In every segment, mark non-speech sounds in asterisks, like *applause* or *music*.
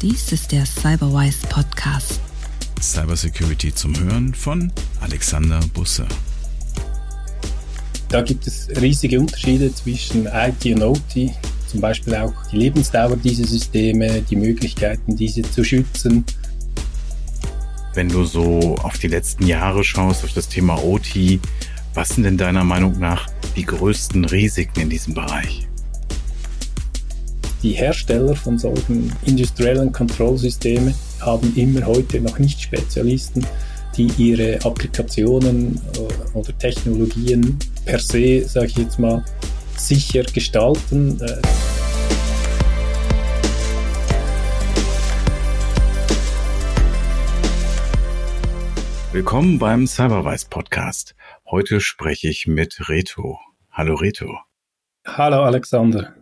Dies ist der Cyberwise Podcast. Cybersecurity zum Hören von Alexander Busse. Da gibt es riesige Unterschiede zwischen IT und OT, zum Beispiel auch die Lebensdauer dieser Systeme, die Möglichkeiten, diese zu schützen. Wenn du so auf die letzten Jahre schaust, auf das Thema OT, was sind denn deiner Meinung nach die größten Risiken in diesem Bereich? Die Hersteller von solchen industriellen Kontrollsystemen haben immer heute noch nicht Spezialisten, die ihre Applikationen äh, oder Technologien per se, sage ich jetzt mal, sicher gestalten. Äh. Willkommen beim Cyberwise Podcast. Heute spreche ich mit Reto. Hallo Reto. Hallo Alexander.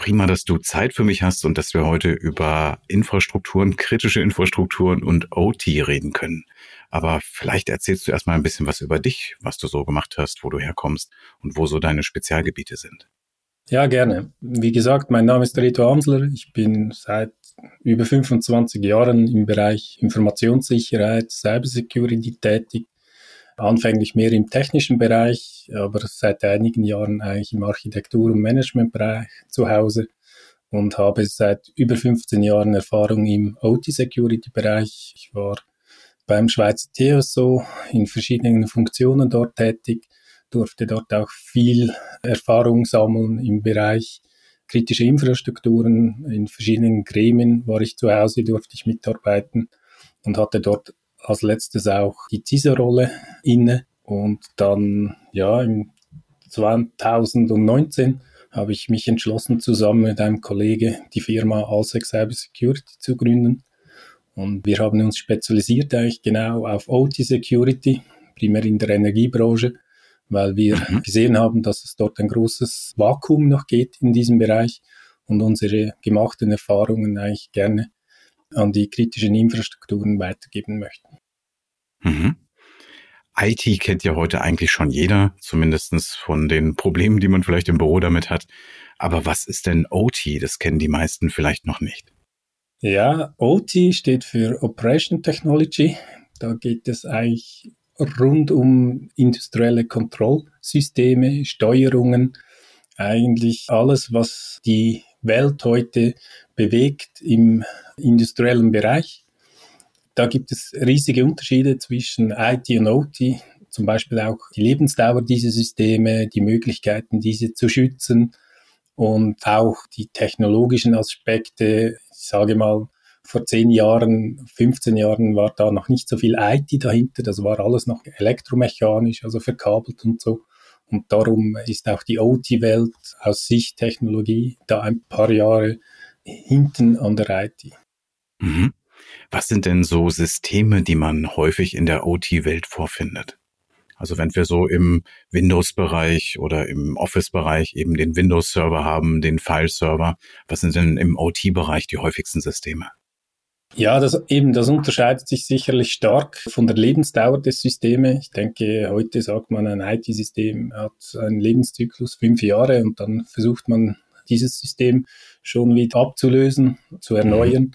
Prima, dass du Zeit für mich hast und dass wir heute über Infrastrukturen, kritische Infrastrukturen und OT reden können. Aber vielleicht erzählst du erstmal ein bisschen was über dich, was du so gemacht hast, wo du herkommst und wo so deine Spezialgebiete sind. Ja, gerne. Wie gesagt, mein Name ist Reto Amsler. Ich bin seit über 25 Jahren im Bereich Informationssicherheit, Cybersecurity tätig. Anfänglich mehr im technischen Bereich, aber seit einigen Jahren eigentlich im Architektur- und Managementbereich zu Hause und habe seit über 15 Jahren Erfahrung im OT-Security-Bereich. Ich war beim Schweizer TSO in verschiedenen Funktionen dort tätig, durfte dort auch viel Erfahrung sammeln im Bereich kritische Infrastrukturen. In verschiedenen Gremien war ich zu Hause, durfte ich mitarbeiten und hatte dort als letztes auch die CISO-Rolle inne. Und dann, ja, im 2019 habe ich mich entschlossen, zusammen mit einem Kollege die Firma Alsec Cyber Security zu gründen. Und wir haben uns spezialisiert eigentlich genau auf OT Security, primär in der Energiebranche, weil wir mhm. gesehen haben, dass es dort ein großes Vakuum noch geht in diesem Bereich und unsere gemachten Erfahrungen eigentlich gerne an die kritischen Infrastrukturen weitergeben möchten. Mhm. IT kennt ja heute eigentlich schon jeder, zumindestens von den Problemen, die man vielleicht im Büro damit hat. Aber was ist denn OT? Das kennen die meisten vielleicht noch nicht. Ja, OT steht für Operation Technology. Da geht es eigentlich rund um industrielle Kontrollsysteme, Steuerungen, eigentlich alles, was die Welt heute bewegt im industriellen Bereich. Da gibt es riesige Unterschiede zwischen IT und OT, zum Beispiel auch die Lebensdauer dieser Systeme, die Möglichkeiten, diese zu schützen und auch die technologischen Aspekte. Ich sage mal, vor zehn Jahren, 15 Jahren war da noch nicht so viel IT dahinter, das war alles noch elektromechanisch, also verkabelt und so. Und darum ist auch die OT-Welt aus Sicht Technologie da ein paar Jahre hinten an der IT. Mhm. Was sind denn so Systeme, die man häufig in der OT-Welt vorfindet? Also wenn wir so im Windows-Bereich oder im Office-Bereich eben den Windows-Server haben, den File-Server, was sind denn im OT-Bereich die häufigsten Systeme? Ja, das eben, das unterscheidet sich sicherlich stark von der Lebensdauer des Systems. Ich denke, heute sagt man, ein IT-System hat einen Lebenszyklus fünf Jahre und dann versucht man dieses System schon wieder abzulösen, zu erneuern. Mhm.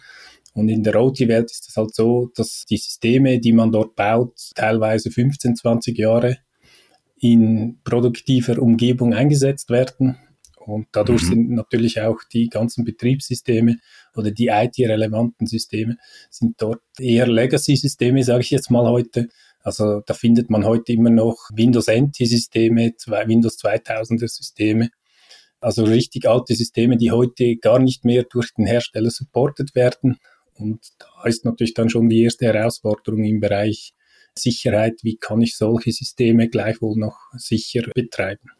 Und in der OT-Welt ist es halt so, dass die Systeme, die man dort baut, teilweise 15, 20 Jahre in produktiver Umgebung eingesetzt werden. Und dadurch mhm. sind natürlich auch die ganzen Betriebssysteme oder die IT-relevanten Systeme sind dort eher Legacy-Systeme, sage ich jetzt mal heute. Also da findet man heute immer noch Windows NT-Systeme, Windows 2000er Systeme. Also richtig alte Systeme, die heute gar nicht mehr durch den Hersteller supported werden. Und da ist natürlich dann schon die erste Herausforderung im Bereich Sicherheit. Wie kann ich solche Systeme gleichwohl noch sicher betreiben?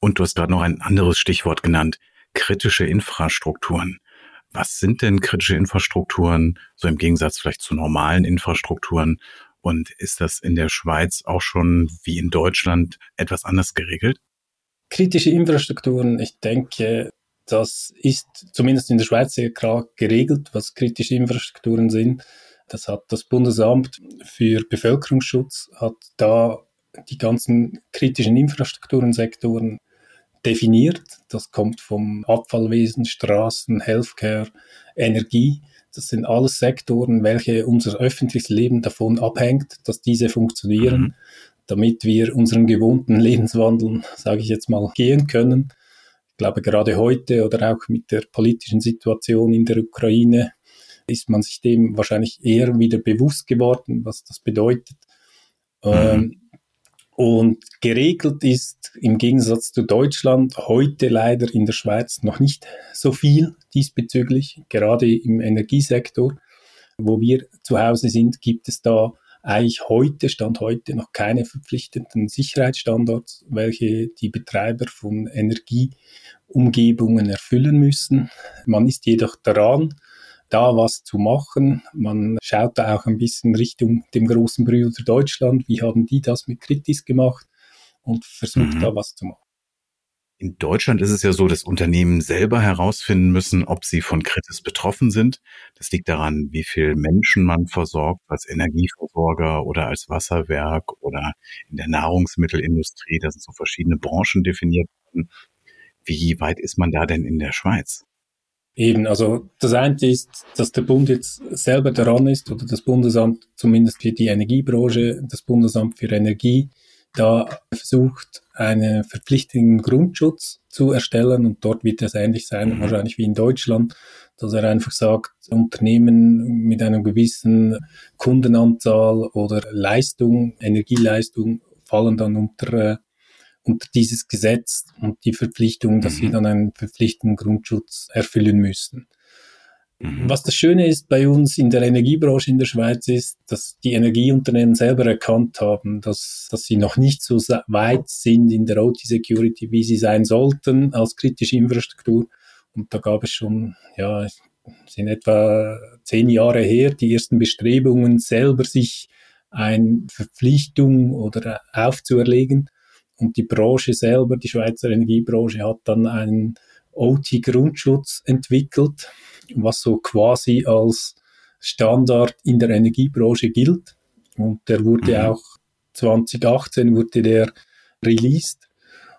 Und du hast gerade noch ein anderes Stichwort genannt, kritische Infrastrukturen. Was sind denn kritische Infrastrukturen, so im Gegensatz vielleicht zu normalen Infrastrukturen? Und ist das in der Schweiz auch schon wie in Deutschland etwas anders geregelt? Kritische Infrastrukturen, ich denke, das ist zumindest in der Schweiz sehr klar geregelt, was kritische Infrastrukturen sind. Das hat das Bundesamt für Bevölkerungsschutz, hat da die ganzen kritischen Infrastrukturensektoren definiert. Das kommt vom Abfallwesen, Straßen, Healthcare, Energie. Das sind alles Sektoren, welche unser öffentliches Leben davon abhängt, dass diese funktionieren, mhm. damit wir unseren gewohnten Lebenswandel, sage ich jetzt mal, gehen können. Ich glaube, gerade heute oder auch mit der politischen Situation in der Ukraine ist man sich dem wahrscheinlich eher wieder bewusst geworden, was das bedeutet. Mhm. Ähm, und geregelt ist im Gegensatz zu Deutschland heute leider in der Schweiz noch nicht so viel diesbezüglich. Gerade im Energiesektor, wo wir zu Hause sind, gibt es da eigentlich heute, Stand heute, noch keine verpflichtenden Sicherheitsstandards, welche die Betreiber von Energieumgebungen erfüllen müssen. Man ist jedoch daran, da was zu machen. Man schaut da auch ein bisschen Richtung dem großen Brüder Deutschland. Wie haben die das mit Kritis gemacht? Und versucht mhm. da was zu machen. In Deutschland ist es ja so, dass Unternehmen selber herausfinden müssen, ob sie von Kritis betroffen sind. Das liegt daran, wie viel Menschen man versorgt als Energieversorger oder als Wasserwerk oder in der Nahrungsmittelindustrie. Da sind so verschiedene Branchen definiert. Wie weit ist man da denn in der Schweiz? Eben, also das eine ist, dass der Bund jetzt selber daran ist, oder das Bundesamt, zumindest für die Energiebranche, das Bundesamt für Energie, da versucht, einen verpflichtenden Grundschutz zu erstellen und dort wird es ähnlich sein, mhm. wahrscheinlich wie in Deutschland, dass er einfach sagt, Unternehmen mit einer gewissen Kundenanzahl oder Leistung, Energieleistung fallen dann unter unter dieses Gesetz und die Verpflichtung, dass sie mhm. dann einen verpflichtenden Grundschutz erfüllen müssen. Mhm. Was das Schöne ist bei uns in der Energiebranche in der Schweiz ist, dass die Energieunternehmen selber erkannt haben, dass, dass sie noch nicht so weit sind in der OT-Security, wie sie sein sollten als kritische Infrastruktur. Und da gab es schon, ja, sind etwa zehn Jahre her, die ersten Bestrebungen, selber sich eine Verpflichtung oder aufzuerlegen. Und die Branche selber, die Schweizer Energiebranche, hat dann einen OT-Grundschutz entwickelt, was so quasi als Standard in der Energiebranche gilt. Und der wurde mhm. auch 2018 wurde der released.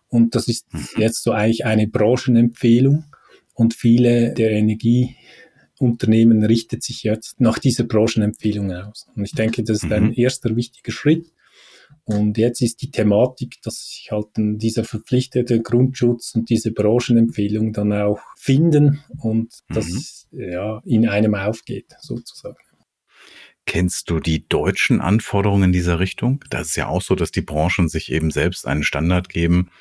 Und das ist mhm. jetzt so eigentlich eine Branchenempfehlung. Und viele der Energieunternehmen richtet sich jetzt nach dieser Branchenempfehlung aus. Und ich denke, das ist ein mhm. erster wichtiger Schritt. Und jetzt ist die Thematik, dass sich halt dieser verpflichtete Grundschutz und diese Branchenempfehlung dann auch finden und mhm. das ja in einem aufgeht, sozusagen. Kennst du die deutschen Anforderungen in dieser Richtung? Das ist ja auch so, dass die Branchen sich eben selbst einen Standard geben,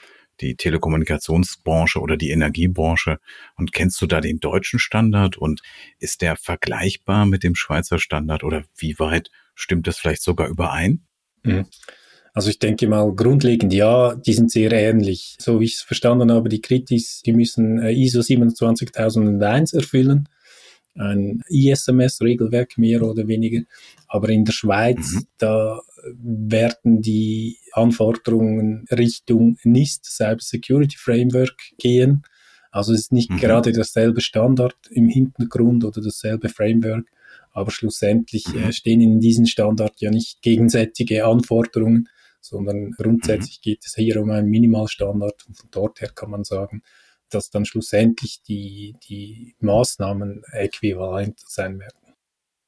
die Telekommunikationsbranche oder die Energiebranche. Und kennst du da den deutschen Standard und ist der vergleichbar mit dem Schweizer Standard oder wie weit stimmt das vielleicht sogar überein? Mhm. Also ich denke mal, grundlegend ja, die sind sehr ähnlich. So wie ich es verstanden habe, die Kritis, die müssen äh, ISO 27001 erfüllen. Ein ISMS-Regelwerk mehr oder weniger. Aber in der Schweiz, mhm. da werden die Anforderungen Richtung NIST, Cyber Security Framework, gehen. Also es ist nicht mhm. gerade derselbe Standard im Hintergrund oder dasselbe Framework, aber schlussendlich äh, mhm. äh, stehen in diesem Standard ja nicht gegenseitige Anforderungen, sondern grundsätzlich mhm. geht es hier um einen Minimalstandard. Und von dort her kann man sagen, dass dann schlussendlich die, die Maßnahmen äquivalent sein werden.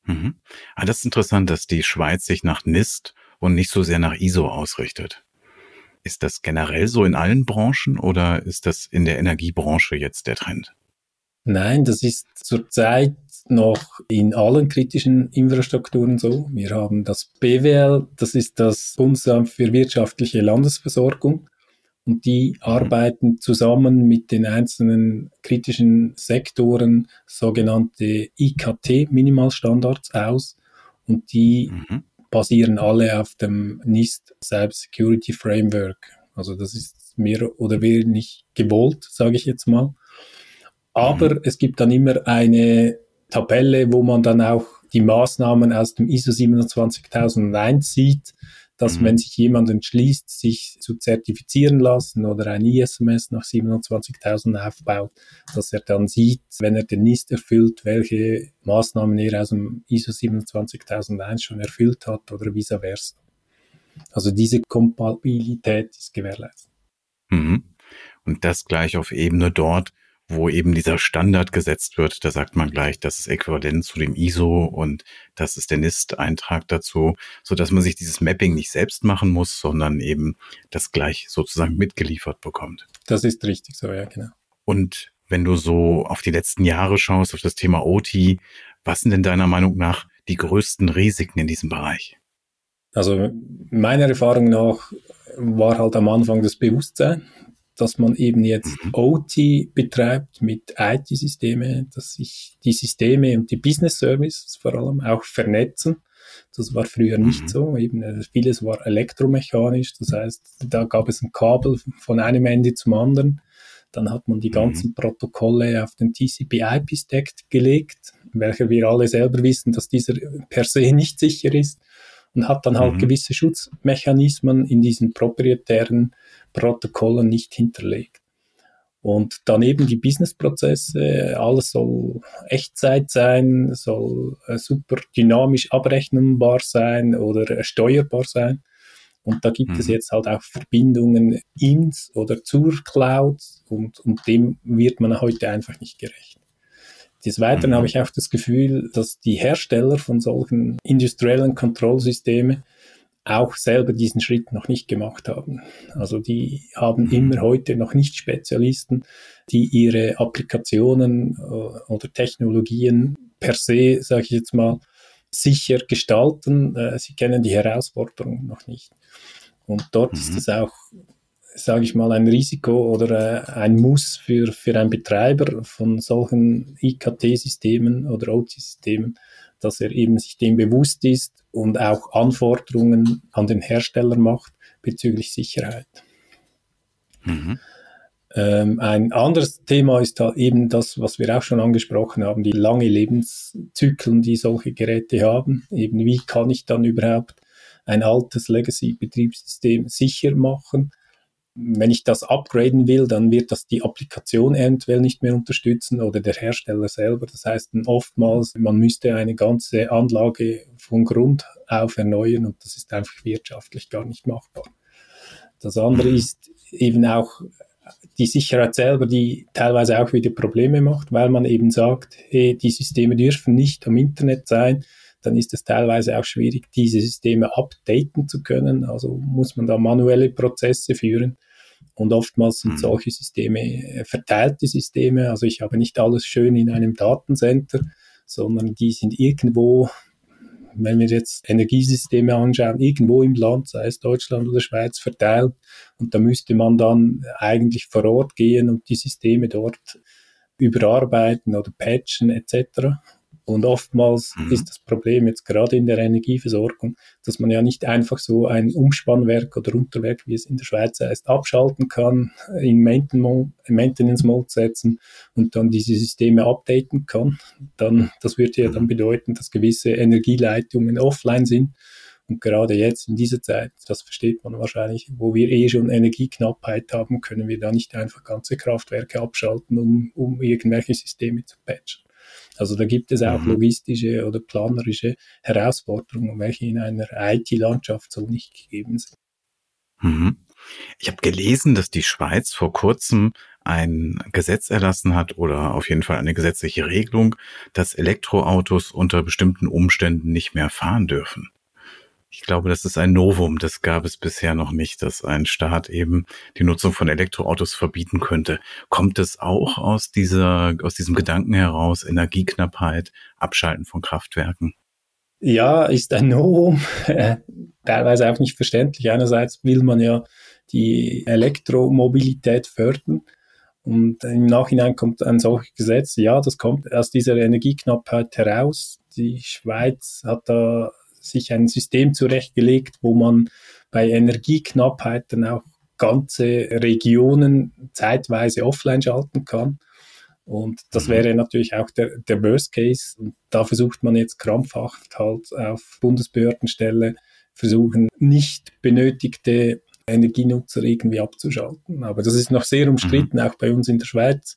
Mhm. Ah, das ist interessant, dass die Schweiz sich nach NIST und nicht so sehr nach ISO ausrichtet. Ist das generell so in allen Branchen oder ist das in der Energiebranche jetzt der Trend? Nein, das ist zurzeit noch in allen kritischen Infrastrukturen so. Wir haben das BWL, das ist das Bundesamt für wirtschaftliche Landesversorgung. Und die mhm. arbeiten zusammen mit den einzelnen kritischen Sektoren sogenannte IKT-Minimalstandards aus. Und die mhm. basieren alle auf dem NIST Cyber Security Framework. Also das ist mehr oder weniger nicht gewollt, sage ich jetzt mal. Aber mhm. es gibt dann immer eine Tabelle, wo man dann auch die Maßnahmen aus dem ISO 27001 sieht, dass mhm. wenn sich jemand entschließt, sich zu zertifizieren lassen oder ein ISMS nach 27.000 aufbaut, dass er dann sieht, wenn er den NIST erfüllt, welche Maßnahmen er aus dem ISO 27001 schon erfüllt hat oder vice versa. Also diese Kompatibilität ist gewährleistet. Mhm. Und das gleich auf Ebene dort, wo eben dieser Standard gesetzt wird, da sagt man gleich, das ist äquivalent zu dem ISO und das ist der NIST-Eintrag dazu, so dass man sich dieses Mapping nicht selbst machen muss, sondern eben das gleich sozusagen mitgeliefert bekommt. Das ist richtig so, ja, genau. Und wenn du so auf die letzten Jahre schaust, auf das Thema OT, was sind denn deiner Meinung nach die größten Risiken in diesem Bereich? Also meiner Erfahrung nach war halt am Anfang das Bewusstsein, dass man eben jetzt mhm. OT betreibt mit IT-Systeme, dass sich die Systeme und die Business Services vor allem auch vernetzen. Das war früher nicht mhm. so. Eben äh, vieles war elektromechanisch. Das heißt, da gab es ein Kabel von einem Ende zum anderen. Dann hat man die mhm. ganzen mhm. Protokolle auf den TCP/IP-Stack gelegt, welcher wir alle selber wissen, dass dieser per se nicht sicher ist und hat dann halt mhm. gewisse Schutzmechanismen in diesen proprietären Protokollen nicht hinterlegt. Und daneben die Businessprozesse, alles soll Echtzeit sein, soll äh, super dynamisch abrechnbar sein oder steuerbar sein. Und da gibt mhm. es jetzt halt auch Verbindungen ins oder zur Cloud und, und dem wird man heute einfach nicht gerecht. Des Weiteren mhm. habe ich auch das Gefühl, dass die Hersteller von solchen industriellen Kontrollsystemen auch selber diesen Schritt noch nicht gemacht haben. Also die haben mhm. immer heute noch nicht Spezialisten, die ihre Applikationen äh, oder Technologien per se, sage ich jetzt mal, sicher gestalten. Äh, sie kennen die Herausforderungen noch nicht. Und dort mhm. ist es auch sage ich mal, ein Risiko oder äh, ein Muss für, für einen Betreiber von solchen IKT-Systemen oder OT-Systemen, dass er eben sich dem bewusst ist und auch Anforderungen an den Hersteller macht bezüglich Sicherheit. Mhm. Ähm, ein anderes Thema ist da eben das, was wir auch schon angesprochen haben, die lange Lebenszyklen, die solche Geräte haben. Eben wie kann ich dann überhaupt ein altes Legacy-Betriebssystem sicher machen? Wenn ich das upgraden will, dann wird das die Applikation eventuell nicht mehr unterstützen oder der Hersteller selber. Das heißt oftmals, man müsste eine ganze Anlage von Grund auf erneuern und das ist einfach wirtschaftlich gar nicht machbar. Das andere mhm. ist eben auch die Sicherheit selber, die teilweise auch wieder Probleme macht, weil man eben sagt, hey, die Systeme dürfen nicht am Internet sein, dann ist es teilweise auch schwierig, diese Systeme updaten zu können. Also muss man da manuelle Prozesse führen. Und oftmals sind mhm. solche Systeme äh, verteilte Systeme. Also ich habe nicht alles schön in einem Datencenter, sondern die sind irgendwo, wenn wir jetzt Energiesysteme anschauen, irgendwo im Land, sei es Deutschland oder Schweiz, verteilt. Und da müsste man dann eigentlich vor Ort gehen und die Systeme dort überarbeiten oder patchen etc. Und oftmals mhm. ist das Problem jetzt gerade in der Energieversorgung, dass man ja nicht einfach so ein Umspannwerk oder Unterwerk, wie es in der Schweiz heißt, abschalten kann, in Maintenance Mode setzen und dann diese Systeme updaten kann. Dann, das würde ja dann mhm. bedeuten, dass gewisse Energieleitungen offline sind. Und gerade jetzt in dieser Zeit, das versteht man wahrscheinlich, wo wir eh schon Energieknappheit haben, können wir da nicht einfach ganze Kraftwerke abschalten, um, um irgendwelche Systeme zu patchen. Also da gibt es auch mhm. logistische oder planerische Herausforderungen, welche in einer IT-Landschaft so nicht gegeben sind. Mhm. Ich habe gelesen, dass die Schweiz vor kurzem ein Gesetz erlassen hat oder auf jeden Fall eine gesetzliche Regelung, dass Elektroautos unter bestimmten Umständen nicht mehr fahren dürfen. Ich glaube, das ist ein Novum. Das gab es bisher noch nicht, dass ein Staat eben die Nutzung von Elektroautos verbieten könnte. Kommt es auch aus dieser, aus diesem Gedanken heraus, Energieknappheit, Abschalten von Kraftwerken? Ja, ist ein Novum. *laughs* Teilweise auch nicht verständlich. Einerseits will man ja die Elektromobilität fördern. Und im Nachhinein kommt ein solches Gesetz. Ja, das kommt aus dieser Energieknappheit heraus. Die Schweiz hat da sich ein System zurechtgelegt, wo man bei Energieknappheit dann auch ganze Regionen zeitweise offline schalten kann. Und das mhm. wäre natürlich auch der, der Worst Case. Und da versucht man jetzt krampfhaft halt auf Bundesbehördenstelle versuchen, nicht benötigte Energienutzer irgendwie abzuschalten. Aber das ist noch sehr umstritten, mhm. auch bei uns in der Schweiz.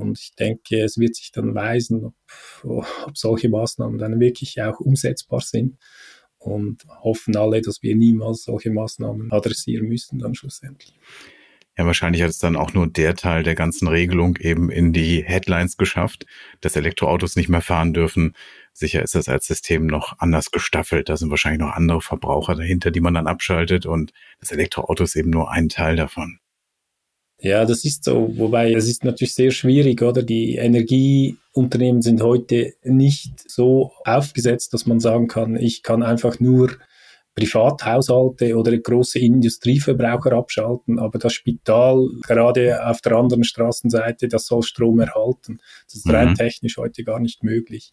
Und ich denke, es wird sich dann weisen, ob, ob solche Maßnahmen dann wirklich auch umsetzbar sind. Und hoffen alle, dass wir niemals solche Maßnahmen adressieren müssen dann schlussendlich. Ja, wahrscheinlich hat es dann auch nur der Teil der ganzen Regelung eben in die Headlines geschafft, dass Elektroautos nicht mehr fahren dürfen. Sicher ist das als System noch anders gestaffelt. Da sind wahrscheinlich noch andere Verbraucher dahinter, die man dann abschaltet und das Elektroauto ist eben nur ein Teil davon. Ja, das ist so. Wobei es ist natürlich sehr schwierig, oder? Die Energieunternehmen sind heute nicht so aufgesetzt, dass man sagen kann, ich kann einfach nur Privathaushalte oder große Industrieverbraucher abschalten, aber das Spital gerade auf der anderen Straßenseite, das soll Strom erhalten. Das ist rein mhm. technisch heute gar nicht möglich.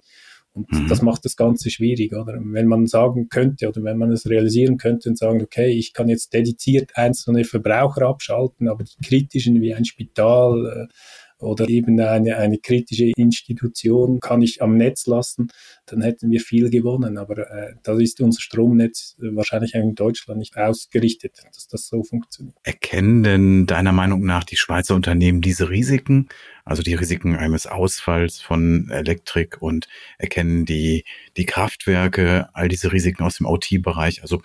Und mhm. das macht das Ganze schwierig, oder? Wenn man sagen könnte oder wenn man es realisieren könnte und sagen, okay, ich kann jetzt dediziert einzelne Verbraucher abschalten, aber die kritischen wie ein Spital, äh, oder eben eine, eine kritische Institution kann ich am Netz lassen, dann hätten wir viel gewonnen. Aber äh, da ist unser Stromnetz wahrscheinlich in Deutschland nicht ausgerichtet, dass das so funktioniert. Erkennen denn deiner Meinung nach die Schweizer Unternehmen diese Risiken, also die Risiken eines Ausfalls von Elektrik und erkennen die, die Kraftwerke all diese Risiken aus dem OT-Bereich? Also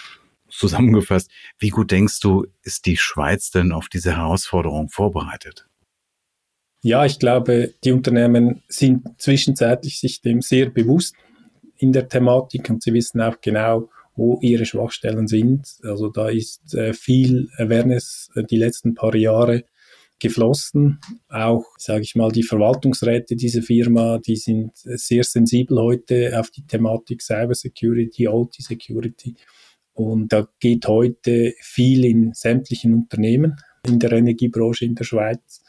zusammengefasst, wie gut denkst du, ist die Schweiz denn auf diese Herausforderung vorbereitet? Ja, ich glaube, die Unternehmen sind zwischenzeitlich sich dem sehr bewusst in der Thematik und sie wissen auch genau, wo ihre Schwachstellen sind. Also da ist äh, viel Awareness äh, die letzten paar Jahre geflossen. Auch, sage ich mal, die Verwaltungsräte dieser Firma, die sind sehr sensibel heute auf die Thematik Cyber Security, OT Security. Und da geht heute viel in sämtlichen Unternehmen in der Energiebranche in der Schweiz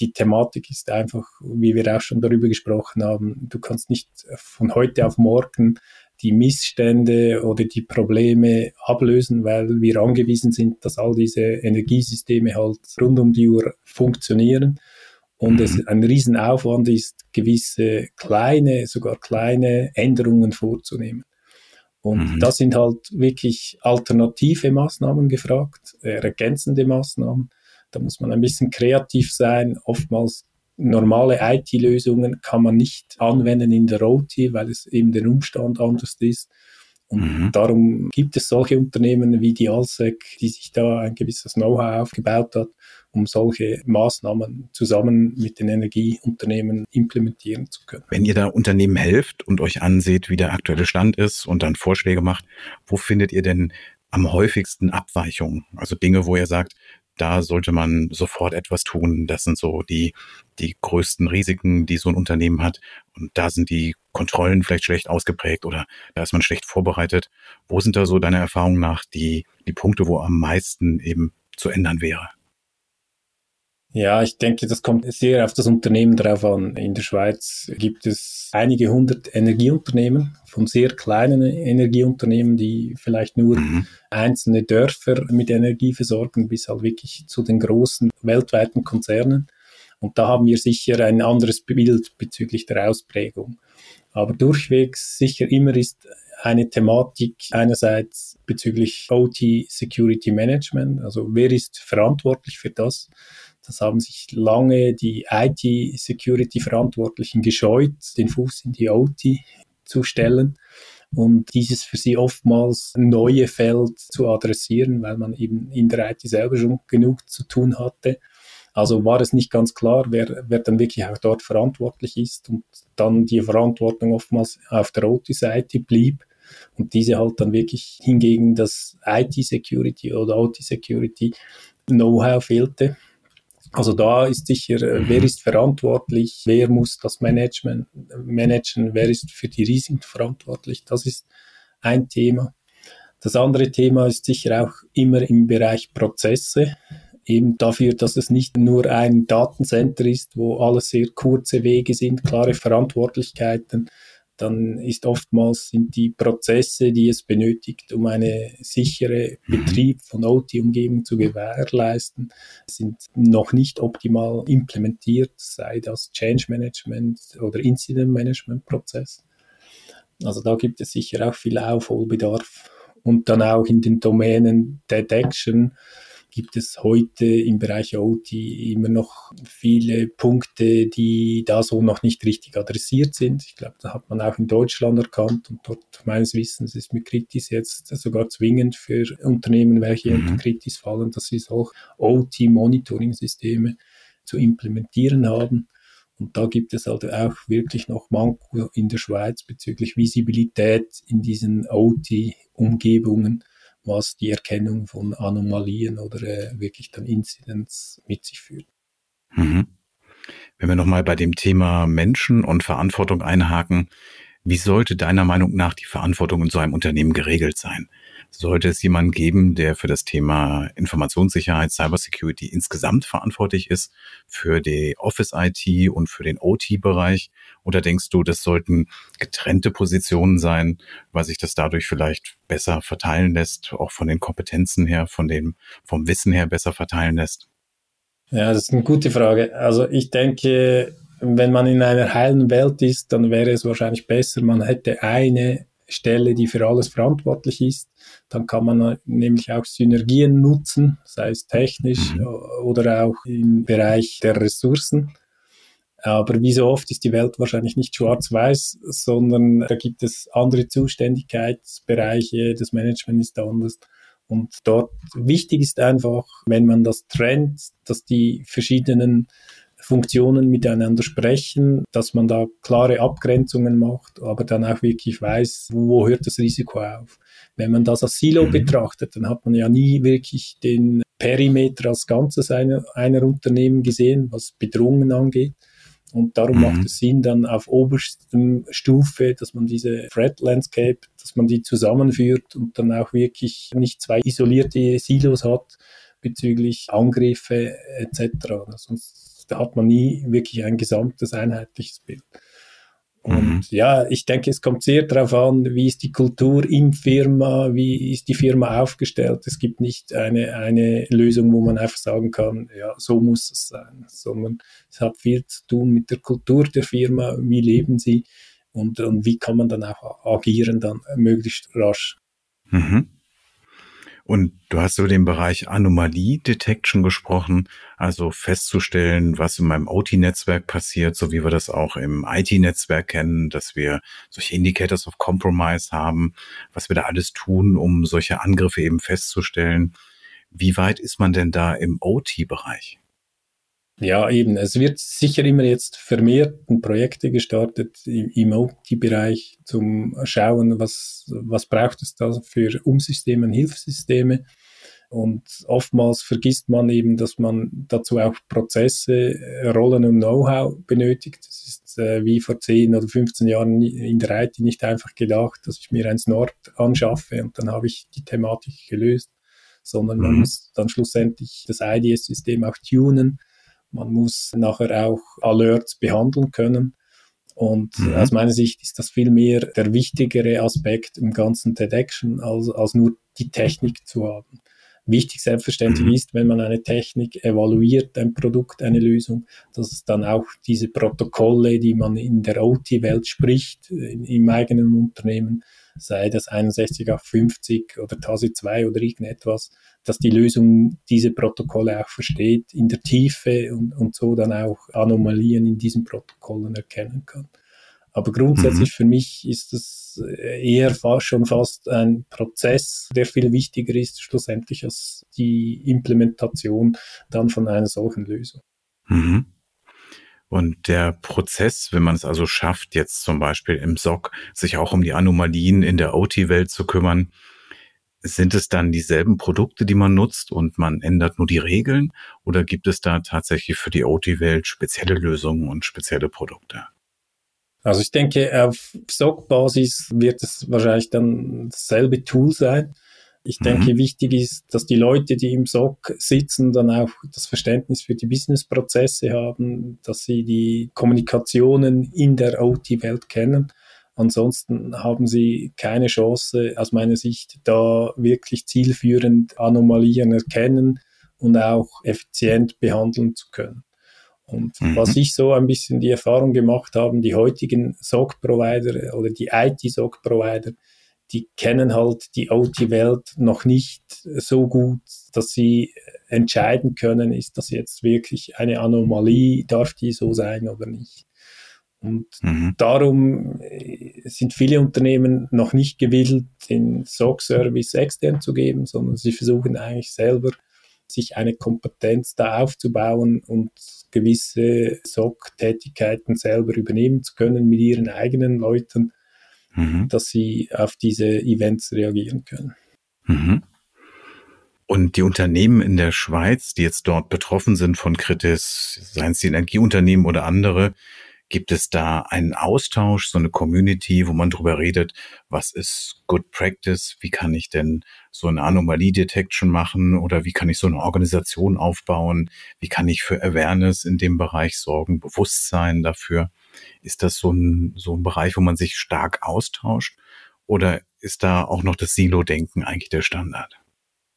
die Thematik ist einfach, wie wir auch schon darüber gesprochen haben, du kannst nicht von heute auf morgen die Missstände oder die Probleme ablösen, weil wir angewiesen sind, dass all diese Energiesysteme halt rund um die Uhr funktionieren und mhm. es ein Riesenaufwand ist, gewisse kleine, sogar kleine Änderungen vorzunehmen. Und mhm. da sind halt wirklich alternative Maßnahmen gefragt, äh, ergänzende Maßnahmen. Da muss man ein bisschen kreativ sein. Oftmals normale IT-Lösungen kann man nicht anwenden in der OT, weil es eben der Umstand anders ist. Und mhm. darum gibt es solche Unternehmen wie die Alsec, die sich da ein gewisses Know-how aufgebaut hat, um solche Maßnahmen zusammen mit den Energieunternehmen implementieren zu können. Wenn ihr da Unternehmen helft und euch anseht, wie der aktuelle Stand ist und dann Vorschläge macht, wo findet ihr denn am häufigsten Abweichungen? Also Dinge, wo ihr sagt, da sollte man sofort etwas tun. Das sind so die, die größten Risiken, die so ein Unternehmen hat. Und da sind die Kontrollen vielleicht schlecht ausgeprägt oder da ist man schlecht vorbereitet. Wo sind da so deiner Erfahrung nach die, die Punkte, wo am meisten eben zu ändern wäre? Ja, ich denke, das kommt sehr auf das Unternehmen drauf an. In der Schweiz gibt es einige hundert Energieunternehmen, von sehr kleinen Energieunternehmen, die vielleicht nur mhm. einzelne Dörfer mit Energie versorgen, bis halt wirklich zu den großen weltweiten Konzernen. Und da haben wir sicher ein anderes Bild bezüglich der Ausprägung. Aber durchwegs sicher immer ist eine Thematik einerseits bezüglich OT Security Management, also wer ist verantwortlich für das? Das haben sich lange die IT-Security-Verantwortlichen gescheut, den Fuß in die OT zu stellen und dieses für sie oftmals neue Feld zu adressieren, weil man eben in der IT selber schon genug zu tun hatte. Also war es nicht ganz klar, wer, wer dann wirklich auch dort verantwortlich ist und dann die Verantwortung oftmals auf der OT-Seite blieb und diese halt dann wirklich hingegen das IT-Security oder OT-Security Know-how fehlte. Also da ist sicher, äh, wer mhm. ist verantwortlich, wer muss das Management managen, wer ist für die Risiken verantwortlich. Das ist ein Thema. Das andere Thema ist sicher auch immer im Bereich Prozesse. Eben dafür, dass es nicht nur ein Datencenter ist, wo alles sehr kurze Wege sind, klare Verantwortlichkeiten, dann ist oftmals sind die Prozesse, die es benötigt, um eine sichere mhm. Betrieb von OT-Umgebung zu gewährleisten, sind noch nicht optimal implementiert, sei das Change Management oder Incident Management Prozess. Also da gibt es sicher auch viel Aufholbedarf und dann auch in den Domänen Detection gibt es heute im Bereich OT immer noch viele Punkte, die da so noch nicht richtig adressiert sind. Ich glaube, da hat man auch in Deutschland erkannt und dort meines Wissens ist mit Kritis jetzt sogar zwingend für Unternehmen, welche mhm. unter Kritis fallen, dass sie auch OT-Monitoring-Systeme zu implementieren haben. Und da gibt es halt auch wirklich noch Manko in der Schweiz bezüglich Visibilität in diesen OT-Umgebungen, was die Erkennung von Anomalien oder äh, wirklich dann Inzidenz mit sich führt. Mhm. Wenn wir nochmal bei dem Thema Menschen und Verantwortung einhaken, wie sollte deiner Meinung nach die Verantwortung in so einem Unternehmen geregelt sein? Sollte es jemanden geben, der für das Thema Informationssicherheit, Cybersecurity insgesamt verantwortlich ist, für die Office-IT und für den OT-Bereich? Oder denkst du, das sollten getrennte Positionen sein, weil sich das dadurch vielleicht besser verteilen lässt, auch von den Kompetenzen her, von dem, vom Wissen her besser verteilen lässt? Ja, das ist eine gute Frage. Also ich denke, wenn man in einer heilen Welt ist, dann wäre es wahrscheinlich besser, man hätte eine Stelle, die für alles verantwortlich ist. Dann kann man nämlich auch Synergien nutzen, sei es technisch mhm. oder auch im Bereich der Ressourcen. Aber wie so oft ist die Welt wahrscheinlich nicht schwarz-weiß, sondern da gibt es andere Zuständigkeitsbereiche, das Management ist anders. Und dort wichtig ist einfach, wenn man das trennt, dass die verschiedenen Funktionen miteinander sprechen, dass man da klare Abgrenzungen macht, aber dann auch wirklich weiß, wo hört das Risiko auf. Wenn man das als Silo mhm. betrachtet, dann hat man ja nie wirklich den Perimeter als Ganzes einer, einer Unternehmen gesehen, was Bedrohungen angeht. Und darum mhm. macht es Sinn, dann auf oberstem Stufe, dass man diese Threat Landscape, dass man die zusammenführt und dann auch wirklich nicht zwei isolierte Silos hat bezüglich Angriffe etc. Sonst da hat man nie wirklich ein gesamtes, einheitliches Bild. Und mhm. ja, ich denke, es kommt sehr darauf an, wie ist die Kultur im Firma, wie ist die Firma aufgestellt. Es gibt nicht eine, eine Lösung, wo man einfach sagen kann, ja, so muss es sein, sondern es hat viel zu tun mit der Kultur der Firma, wie leben sie und, und wie kann man dann auch agieren, dann möglichst rasch. Mhm. Und du hast über den Bereich Anomalie Detection gesprochen, also festzustellen, was in meinem OT-Netzwerk passiert, so wie wir das auch im IT-Netzwerk kennen, dass wir solche Indicators of Compromise haben, was wir da alles tun, um solche Angriffe eben festzustellen. Wie weit ist man denn da im OT-Bereich? Ja, eben. Es wird sicher immer jetzt vermehrt Projekte gestartet im OT-Bereich zum Schauen, was, was braucht es da für Umsysteme und Hilfssysteme. Und oftmals vergisst man eben, dass man dazu auch Prozesse, Rollen und Know-how benötigt. Das ist äh, wie vor 10 oder 15 Jahren in der IT nicht einfach gedacht, dass ich mir ein Snort anschaffe und dann habe ich die Thematik gelöst, sondern man mhm. muss dann schlussendlich das IDS-System auch tunen man muss nachher auch Alerts behandeln können. Und mhm. aus meiner Sicht ist das viel mehr der wichtigere Aspekt im ganzen Detection, als, als nur die Technik zu haben. Wichtig selbstverständlich mhm. ist, wenn man eine Technik evaluiert, ein Produkt, eine Lösung, dass es dann auch diese Protokolle, die man in der OT-Welt spricht, in, im eigenen Unternehmen, sei das 61850 oder TASI 2 oder irgendetwas, dass die Lösung diese Protokolle auch versteht in der Tiefe und, und so dann auch Anomalien in diesen Protokollen erkennen kann. Aber grundsätzlich mhm. für mich ist es eher fast schon fast ein Prozess, der viel wichtiger ist schlussendlich als die Implementation dann von einer solchen Lösung. Mhm. Und der Prozess, wenn man es also schafft, jetzt zum Beispiel im SOC, sich auch um die Anomalien in der OT-Welt zu kümmern, sind es dann dieselben Produkte, die man nutzt und man ändert nur die Regeln? Oder gibt es da tatsächlich für die OT-Welt spezielle Lösungen und spezielle Produkte? Also ich denke, auf SOC-Basis wird es wahrscheinlich dann dasselbe Tool sein. Ich denke, mhm. wichtig ist, dass die Leute, die im SOC sitzen, dann auch das Verständnis für die Businessprozesse haben, dass sie die Kommunikationen in der OT-Welt kennen. Ansonsten haben sie keine Chance, aus meiner Sicht, da wirklich zielführend Anomalien erkennen und auch effizient behandeln zu können. Und mhm. was ich so ein bisschen die Erfahrung gemacht habe, die heutigen SOC-Provider oder die IT-SOC-Provider, die kennen halt die OT-Welt noch nicht so gut, dass sie entscheiden können, ist das jetzt wirklich eine Anomalie, darf die so sein oder nicht. Und mhm. darum äh, sind viele Unternehmen noch nicht gewillt, den SOC-Service extern zu geben, sondern sie versuchen eigentlich selber, sich eine Kompetenz da aufzubauen und gewisse SOC-Tätigkeiten selber übernehmen zu können mit ihren eigenen Leuten, mhm. dass sie auf diese Events reagieren können. Mhm. Und die Unternehmen in der Schweiz, die jetzt dort betroffen sind von Kritis, seien es die Energieunternehmen oder andere, Gibt es da einen Austausch, so eine Community, wo man drüber redet, was ist Good Practice? Wie kann ich denn so eine Anomalie-Detection machen? Oder wie kann ich so eine Organisation aufbauen? Wie kann ich für Awareness in dem Bereich sorgen, Bewusstsein dafür? Ist das so ein, so ein Bereich, wo man sich stark austauscht? Oder ist da auch noch das Silo-Denken eigentlich der Standard?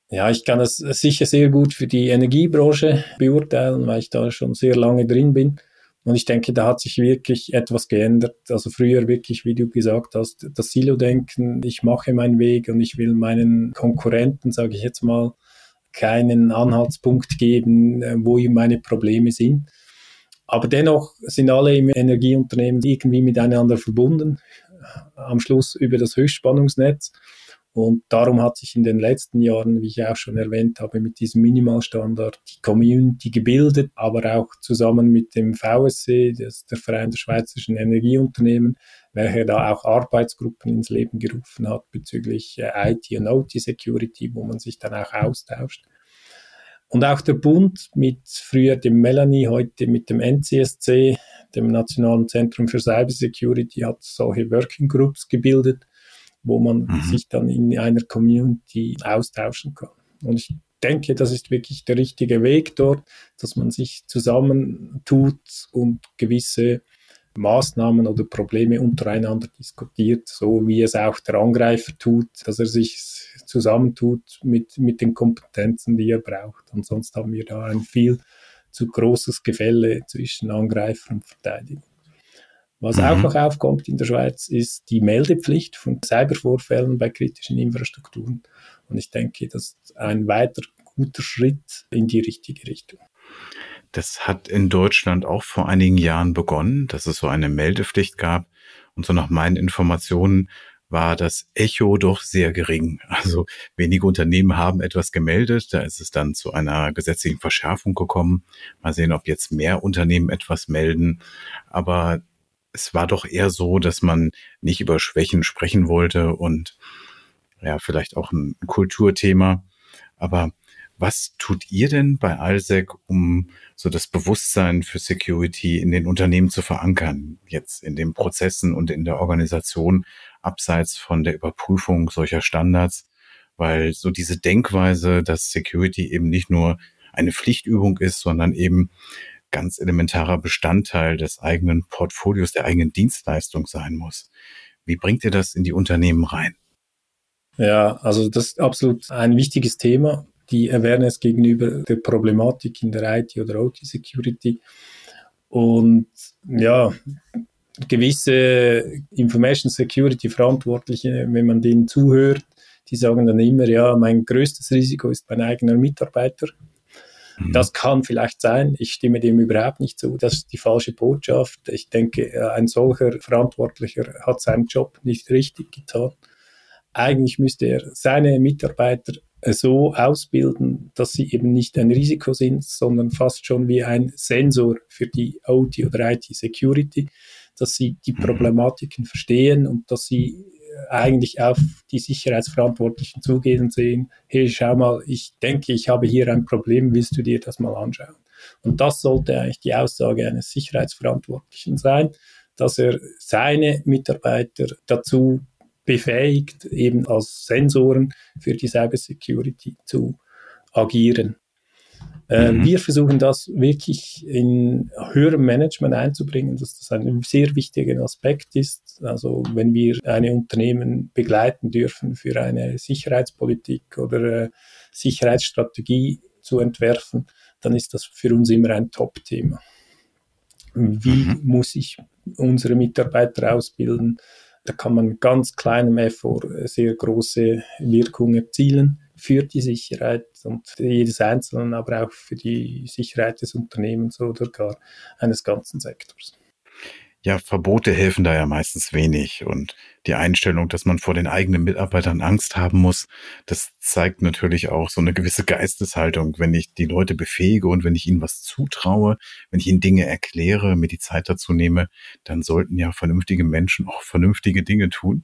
Ja, ich kann es sicher sehr gut für die Energiebranche beurteilen, weil ich da schon sehr lange drin bin. Und ich denke, da hat sich wirklich etwas geändert. Also früher wirklich, wie du gesagt hast, das Silo-Denken, ich mache meinen Weg und ich will meinen Konkurrenten, sage ich jetzt mal, keinen Anhaltspunkt geben, äh, wo meine Probleme sind. Aber dennoch sind alle im Energieunternehmen irgendwie miteinander verbunden, am Schluss über das Höchstspannungsnetz. Und darum hat sich in den letzten Jahren, wie ich auch schon erwähnt habe, mit diesem Minimalstandard die Community gebildet, aber auch zusammen mit dem VSC, das der Verein der Schweizerischen Energieunternehmen, welcher da auch Arbeitsgruppen ins Leben gerufen hat bezüglich äh, IT und OT Security, wo man sich dann auch austauscht. Und auch der Bund mit früher dem Melanie, heute mit dem NCSC, dem Nationalen Zentrum für Cyber Security, hat solche Working Groups gebildet wo man mhm. sich dann in einer Community austauschen kann. Und ich denke, das ist wirklich der richtige Weg dort, dass man sich zusammentut und gewisse Maßnahmen oder Probleme untereinander diskutiert, so wie es auch der Angreifer tut, dass er sich zusammentut mit, mit den Kompetenzen, die er braucht. Und sonst haben wir da ein viel zu großes Gefälle zwischen Angreifer und Verteidiger. Was mhm. auch noch aufkommt in der Schweiz, ist die Meldepflicht von Cybervorfällen bei kritischen Infrastrukturen. Und ich denke, das ist ein weiter guter Schritt in die richtige Richtung. Das hat in Deutschland auch vor einigen Jahren begonnen, dass es so eine Meldepflicht gab. Und so nach meinen Informationen war das Echo doch sehr gering. Also wenige Unternehmen haben etwas gemeldet. Da ist es dann zu einer gesetzlichen Verschärfung gekommen. Mal sehen, ob jetzt mehr Unternehmen etwas melden. Aber es war doch eher so, dass man nicht über Schwächen sprechen wollte und ja, vielleicht auch ein Kulturthema. Aber was tut ihr denn bei Alsec, um so das Bewusstsein für Security in den Unternehmen zu verankern? Jetzt in den Prozessen und in der Organisation, abseits von der Überprüfung solcher Standards? Weil so diese Denkweise, dass Security eben nicht nur eine Pflichtübung ist, sondern eben ganz elementarer Bestandteil des eigenen Portfolios, der eigenen Dienstleistung sein muss. Wie bringt ihr das in die Unternehmen rein? Ja, also das ist absolut ein wichtiges Thema, die Awareness gegenüber der Problematik in der IT oder OT-Security. Und ja, gewisse Information Security Verantwortliche, wenn man denen zuhört, die sagen dann immer, ja, mein größtes Risiko ist mein eigener Mitarbeiter. Mhm. Das kann vielleicht sein. Ich stimme dem überhaupt nicht zu. Das ist die falsche Botschaft. Ich denke, äh, ein solcher Verantwortlicher hat seinen Job nicht richtig getan. Eigentlich müsste er seine Mitarbeiter äh, so ausbilden, dass sie eben nicht ein Risiko sind, sondern fast schon wie ein Sensor für die OT oder IT Security, dass sie die mhm. Problematiken verstehen und dass sie eigentlich auf die Sicherheitsverantwortlichen zugehen und sehen, hey, schau mal, ich denke, ich habe hier ein Problem, willst du dir das mal anschauen? Und das sollte eigentlich die Aussage eines Sicherheitsverantwortlichen sein, dass er seine Mitarbeiter dazu befähigt, eben als Sensoren für die Cybersecurity zu agieren. Ähm, mhm. Wir versuchen das wirklich in höherem Management einzubringen, dass das ein sehr wichtiger Aspekt ist. Also wenn wir eine Unternehmen begleiten dürfen für eine Sicherheitspolitik oder äh, Sicherheitsstrategie zu entwerfen, dann ist das für uns immer ein Top-Thema. Wie mhm. muss ich unsere Mitarbeiter ausbilden? Da kann man ganz kleinem Effort sehr große Wirkung erzielen für die Sicherheit und jedes Einzelnen, aber auch für die Sicherheit des Unternehmens oder gar eines ganzen Sektors ja, Verbote helfen da ja meistens wenig. Und die Einstellung, dass man vor den eigenen Mitarbeitern Angst haben muss, das zeigt natürlich auch so eine gewisse Geisteshaltung. Wenn ich die Leute befähige und wenn ich ihnen was zutraue, wenn ich ihnen Dinge erkläre, mir die Zeit dazu nehme, dann sollten ja vernünftige Menschen auch vernünftige Dinge tun.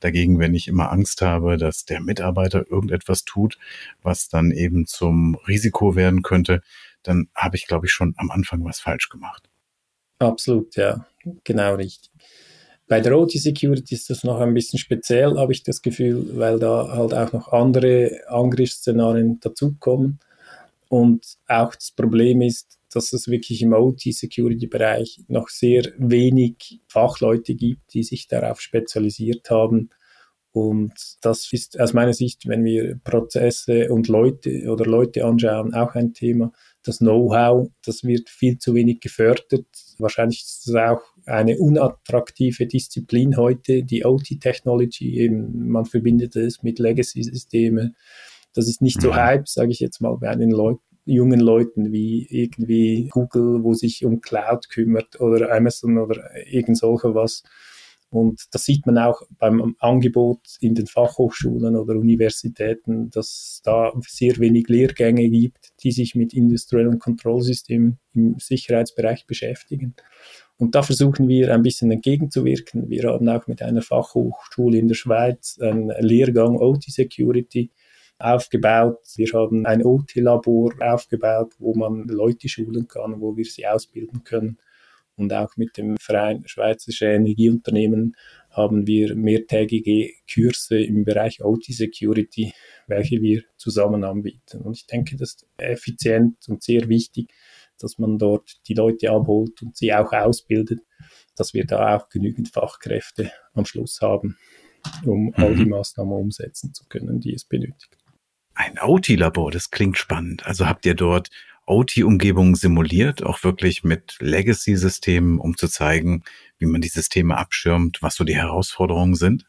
Dagegen, wenn ich immer Angst habe, dass der Mitarbeiter irgendetwas tut, was dann eben zum Risiko werden könnte, dann habe ich, glaube ich, schon am Anfang was falsch gemacht. Absolut, ja, genau richtig. Bei der OT Security ist das noch ein bisschen speziell, habe ich das Gefühl, weil da halt auch noch andere Angriffsszenarien dazukommen. Und auch das Problem ist, dass es wirklich im OT-Security-Bereich noch sehr wenig Fachleute gibt, die sich darauf spezialisiert haben. Und das ist aus meiner Sicht, wenn wir Prozesse und Leute oder Leute anschauen, auch ein Thema. Das Know-how, das wird viel zu wenig gefördert. Wahrscheinlich ist es auch eine unattraktive Disziplin heute, die OT-Technology. Eben, man verbindet es mit Legacy-Systemen. Das ist nicht so mhm. Hype, sage ich jetzt mal, bei den Leuten jungen Leuten wie irgendwie Google, wo sich um Cloud kümmert oder Amazon oder irgend solche was. Und das sieht man auch beim Angebot in den Fachhochschulen oder Universitäten, dass da sehr wenig Lehrgänge gibt, die sich mit industriellen Kontrollsystemen im Sicherheitsbereich beschäftigen. Und da versuchen wir ein bisschen entgegenzuwirken. Wir haben auch mit einer Fachhochschule in der Schweiz einen Lehrgang OT Security aufgebaut. Wir haben ein OT-Labor aufgebaut, wo man Leute schulen kann, wo wir sie ausbilden können. Und auch mit dem Verein Schweizerische Energieunternehmen haben wir mehrtägige Kurse im Bereich OT-Security, welche wir zusammen anbieten. Und ich denke, das ist effizient und sehr wichtig, dass man dort die Leute abholt und sie auch ausbildet, dass wir da auch genügend Fachkräfte am Schluss haben, um all die mhm. Maßnahmen umsetzen zu können, die es benötigt. Ein OT-Labor, das klingt spannend. Also habt ihr dort OT-Umgebungen simuliert, auch wirklich mit Legacy-Systemen, um zu zeigen, wie man die Systeme abschirmt, was so die Herausforderungen sind?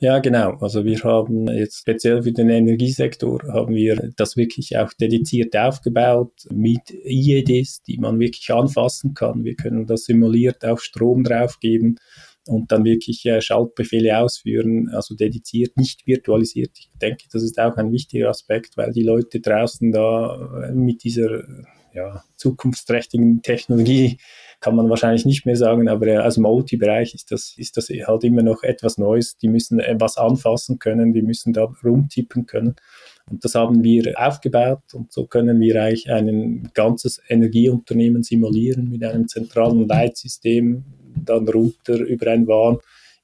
Ja, genau. Also wir haben jetzt speziell für den Energiesektor haben wir das wirklich auch dediziert aufgebaut mit IEDs, die man wirklich anfassen kann. Wir können das simuliert auch Strom draufgeben und dann wirklich äh, Schaltbefehle ausführen, also dediziert, nicht virtualisiert. Ich denke, das ist auch ein wichtiger Aspekt, weil die Leute draußen da äh, mit dieser ja, zukunftsträchtigen Technologie *laughs* kann man wahrscheinlich nicht mehr sagen, aber äh, aus dem OT-Bereich ist das, ist das halt immer noch etwas Neues. Die müssen was anfassen können, die müssen da rumtippen können. Und das haben wir aufgebaut und so können wir eigentlich ein ganzes Energieunternehmen simulieren mit einem zentralen Leitsystem, dann runter über ein WAN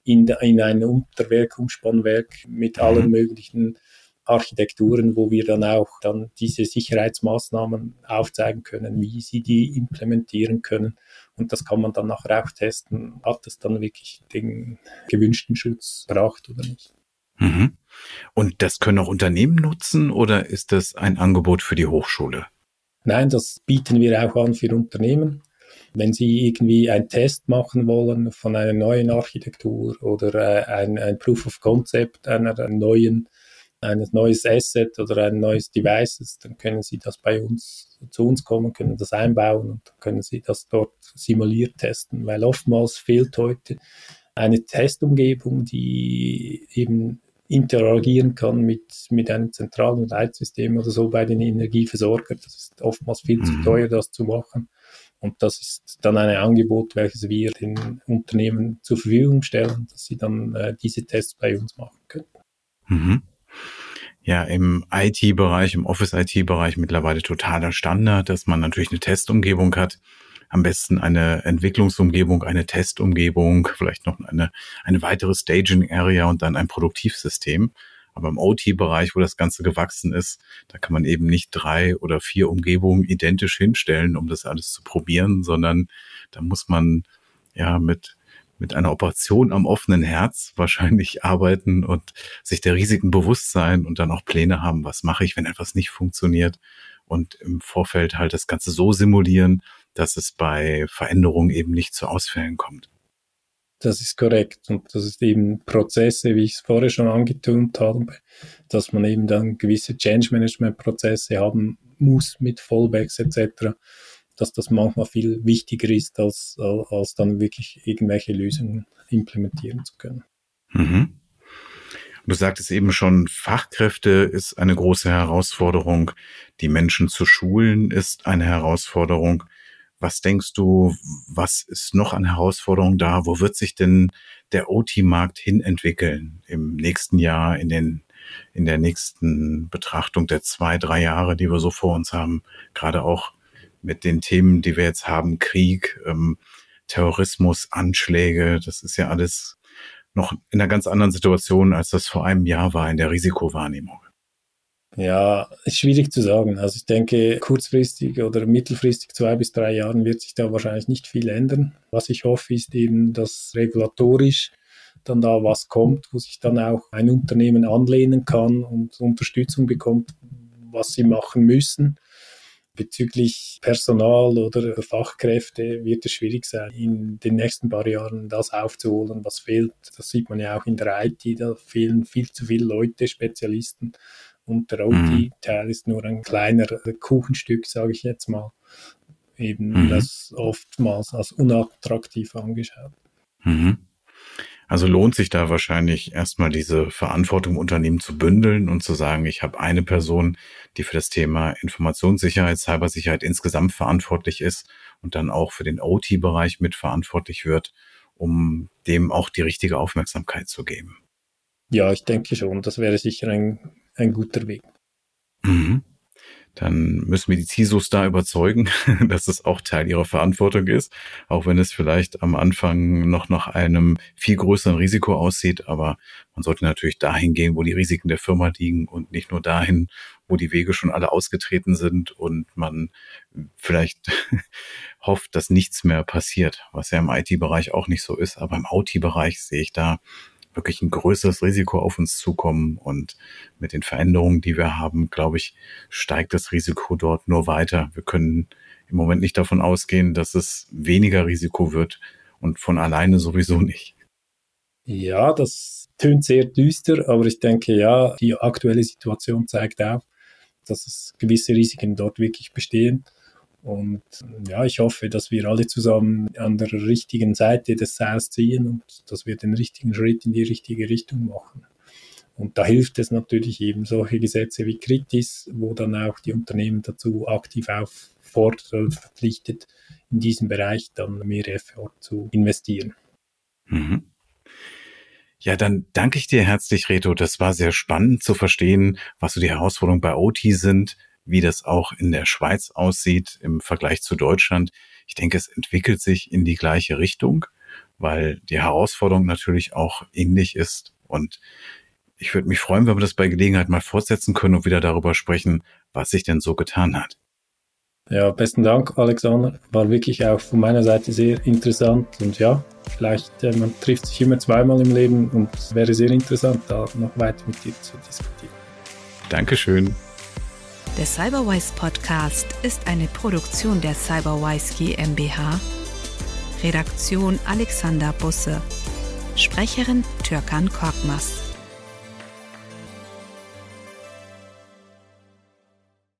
in, in ein Unterwerk, Umspannwerk mit mhm. allen möglichen Architekturen, wo wir dann auch dann diese Sicherheitsmaßnahmen aufzeigen können, wie sie die implementieren können. Und das kann man dann nachher auch testen, hat es dann wirklich den gewünschten Schutz gebracht oder nicht. Mhm. Und das können auch Unternehmen nutzen oder ist das ein Angebot für die Hochschule? Nein, das bieten wir auch an für Unternehmen. Wenn Sie irgendwie einen Test machen wollen von einer neuen Architektur oder äh, ein, ein Proof of Concept einer neuen, eines neues Asset oder ein neues Devices, dann können Sie das bei uns zu uns kommen, können das einbauen und können Sie das dort simuliert testen, weil oftmals fehlt heute eine Testumgebung, die eben interagieren kann mit, mit einem zentralen Leitsystem oder so bei den Energieversorgern. Das ist oftmals viel mhm. zu teuer, das zu machen. Und das ist dann ein Angebot, welches wir den Unternehmen zur Verfügung stellen, dass sie dann äh, diese Tests bei uns machen können. Mhm. Ja, im IT-Bereich, im Office-IT-Bereich mittlerweile totaler Standard, dass man natürlich eine Testumgebung hat. Am besten eine Entwicklungsumgebung, eine Testumgebung, vielleicht noch eine, eine weitere Staging-Area und dann ein Produktivsystem. Aber im OT-Bereich, wo das Ganze gewachsen ist, da kann man eben nicht drei oder vier Umgebungen identisch hinstellen, um das alles zu probieren, sondern da muss man ja mit mit einer Operation am offenen Herz *laughs* wahrscheinlich arbeiten und sich der Risiken bewusst sein und dann auch Pläne haben, was mache ich, wenn etwas nicht funktioniert und im Vorfeld halt das Ganze so simulieren, dass es bei Veränderungen eben nicht zu Ausfällen kommt. Das ist korrekt. Und das ist eben Prozesse, wie ich es vorher schon angetönt habe, dass man eben dann gewisse Change-Management-Prozesse haben muss mit Fallbacks etc., dass das manchmal viel wichtiger ist, als, als dann wirklich irgendwelche Lösungen implementieren zu können. Mhm. Du sagtest eben schon, Fachkräfte ist eine große Herausforderung. Die Menschen zu schulen ist eine Herausforderung. Was denkst du, was ist noch an Herausforderungen da? Wo wird sich denn der OT-Markt hin entwickeln im nächsten Jahr, in den, in der nächsten Betrachtung der zwei, drei Jahre, die wir so vor uns haben? Gerade auch mit den Themen, die wir jetzt haben, Krieg, ähm, Terrorismus, Anschläge, das ist ja alles noch in einer ganz anderen Situation, als das vor einem Jahr war in der Risikowahrnehmung. Ja, ist schwierig zu sagen. Also ich denke, kurzfristig oder mittelfristig zwei bis drei Jahren wird sich da wahrscheinlich nicht viel ändern. Was ich hoffe, ist eben, dass regulatorisch dann da was kommt, wo sich dann auch ein Unternehmen anlehnen kann und Unterstützung bekommt, was sie machen müssen. Bezüglich Personal oder Fachkräfte wird es schwierig sein, in den nächsten paar Jahren das aufzuholen, was fehlt. Das sieht man ja auch in der IT, da fehlen viel zu viele Leute, Spezialisten und der OT-Teil mhm. ist nur ein kleiner Kuchenstück, sage ich jetzt mal. Eben mhm. das oftmals als unattraktiv angeschaut. Mhm. Also lohnt sich da wahrscheinlich erstmal diese Verantwortung im Unternehmen zu bündeln und zu sagen, ich habe eine Person, die für das Thema Informationssicherheit, Cybersicherheit insgesamt verantwortlich ist und dann auch für den OT-Bereich mitverantwortlich wird, um dem auch die richtige Aufmerksamkeit zu geben. Ja, ich denke schon, das wäre sicher ein ein guter Weg. Mhm. Dann müssen wir die CISOs da überzeugen, *laughs* dass es auch Teil ihrer Verantwortung ist, auch wenn es vielleicht am Anfang noch nach einem viel größeren Risiko aussieht. Aber man sollte natürlich dahin gehen, wo die Risiken der Firma liegen und nicht nur dahin, wo die Wege schon alle ausgetreten sind und man vielleicht *laughs* hofft, dass nichts mehr passiert, was ja im IT-Bereich auch nicht so ist. Aber im OT-Bereich sehe ich da wirklich ein größeres Risiko auf uns zukommen. Und mit den Veränderungen, die wir haben, glaube ich, steigt das Risiko dort nur weiter. Wir können im Moment nicht davon ausgehen, dass es weniger Risiko wird und von alleine sowieso nicht. Ja, das tönt sehr düster, aber ich denke, ja, die aktuelle Situation zeigt auch, dass es gewisse Risiken dort wirklich bestehen. Und ja, ich hoffe, dass wir alle zusammen an der richtigen Seite des Seils ziehen und dass wir den richtigen Schritt in die richtige Richtung machen. Und da hilft es natürlich eben solche Gesetze wie Kritis, wo dann auch die Unternehmen dazu aktiv auffordert, verpflichtet, in diesem Bereich dann mehr Effort zu investieren. Mhm. Ja, dann danke ich dir herzlich, Reto. Das war sehr spannend zu verstehen, was so die Herausforderungen bei OT sind, wie das auch in der Schweiz aussieht im Vergleich zu Deutschland. Ich denke, es entwickelt sich in die gleiche Richtung, weil die Herausforderung natürlich auch ähnlich ist. Und ich würde mich freuen, wenn wir das bei Gelegenheit mal fortsetzen können und wieder darüber sprechen, was sich denn so getan hat. Ja, besten Dank, Alexander. War wirklich auch von meiner Seite sehr interessant. Und ja, vielleicht, äh, man trifft sich immer zweimal im Leben und es wäre sehr interessant, da noch weiter mit dir zu diskutieren. Dankeschön. Der Cyberwise Podcast ist eine Produktion der Cyberwise GmbH. Redaktion Alexander Busse. Sprecherin Türkan Korkmaz.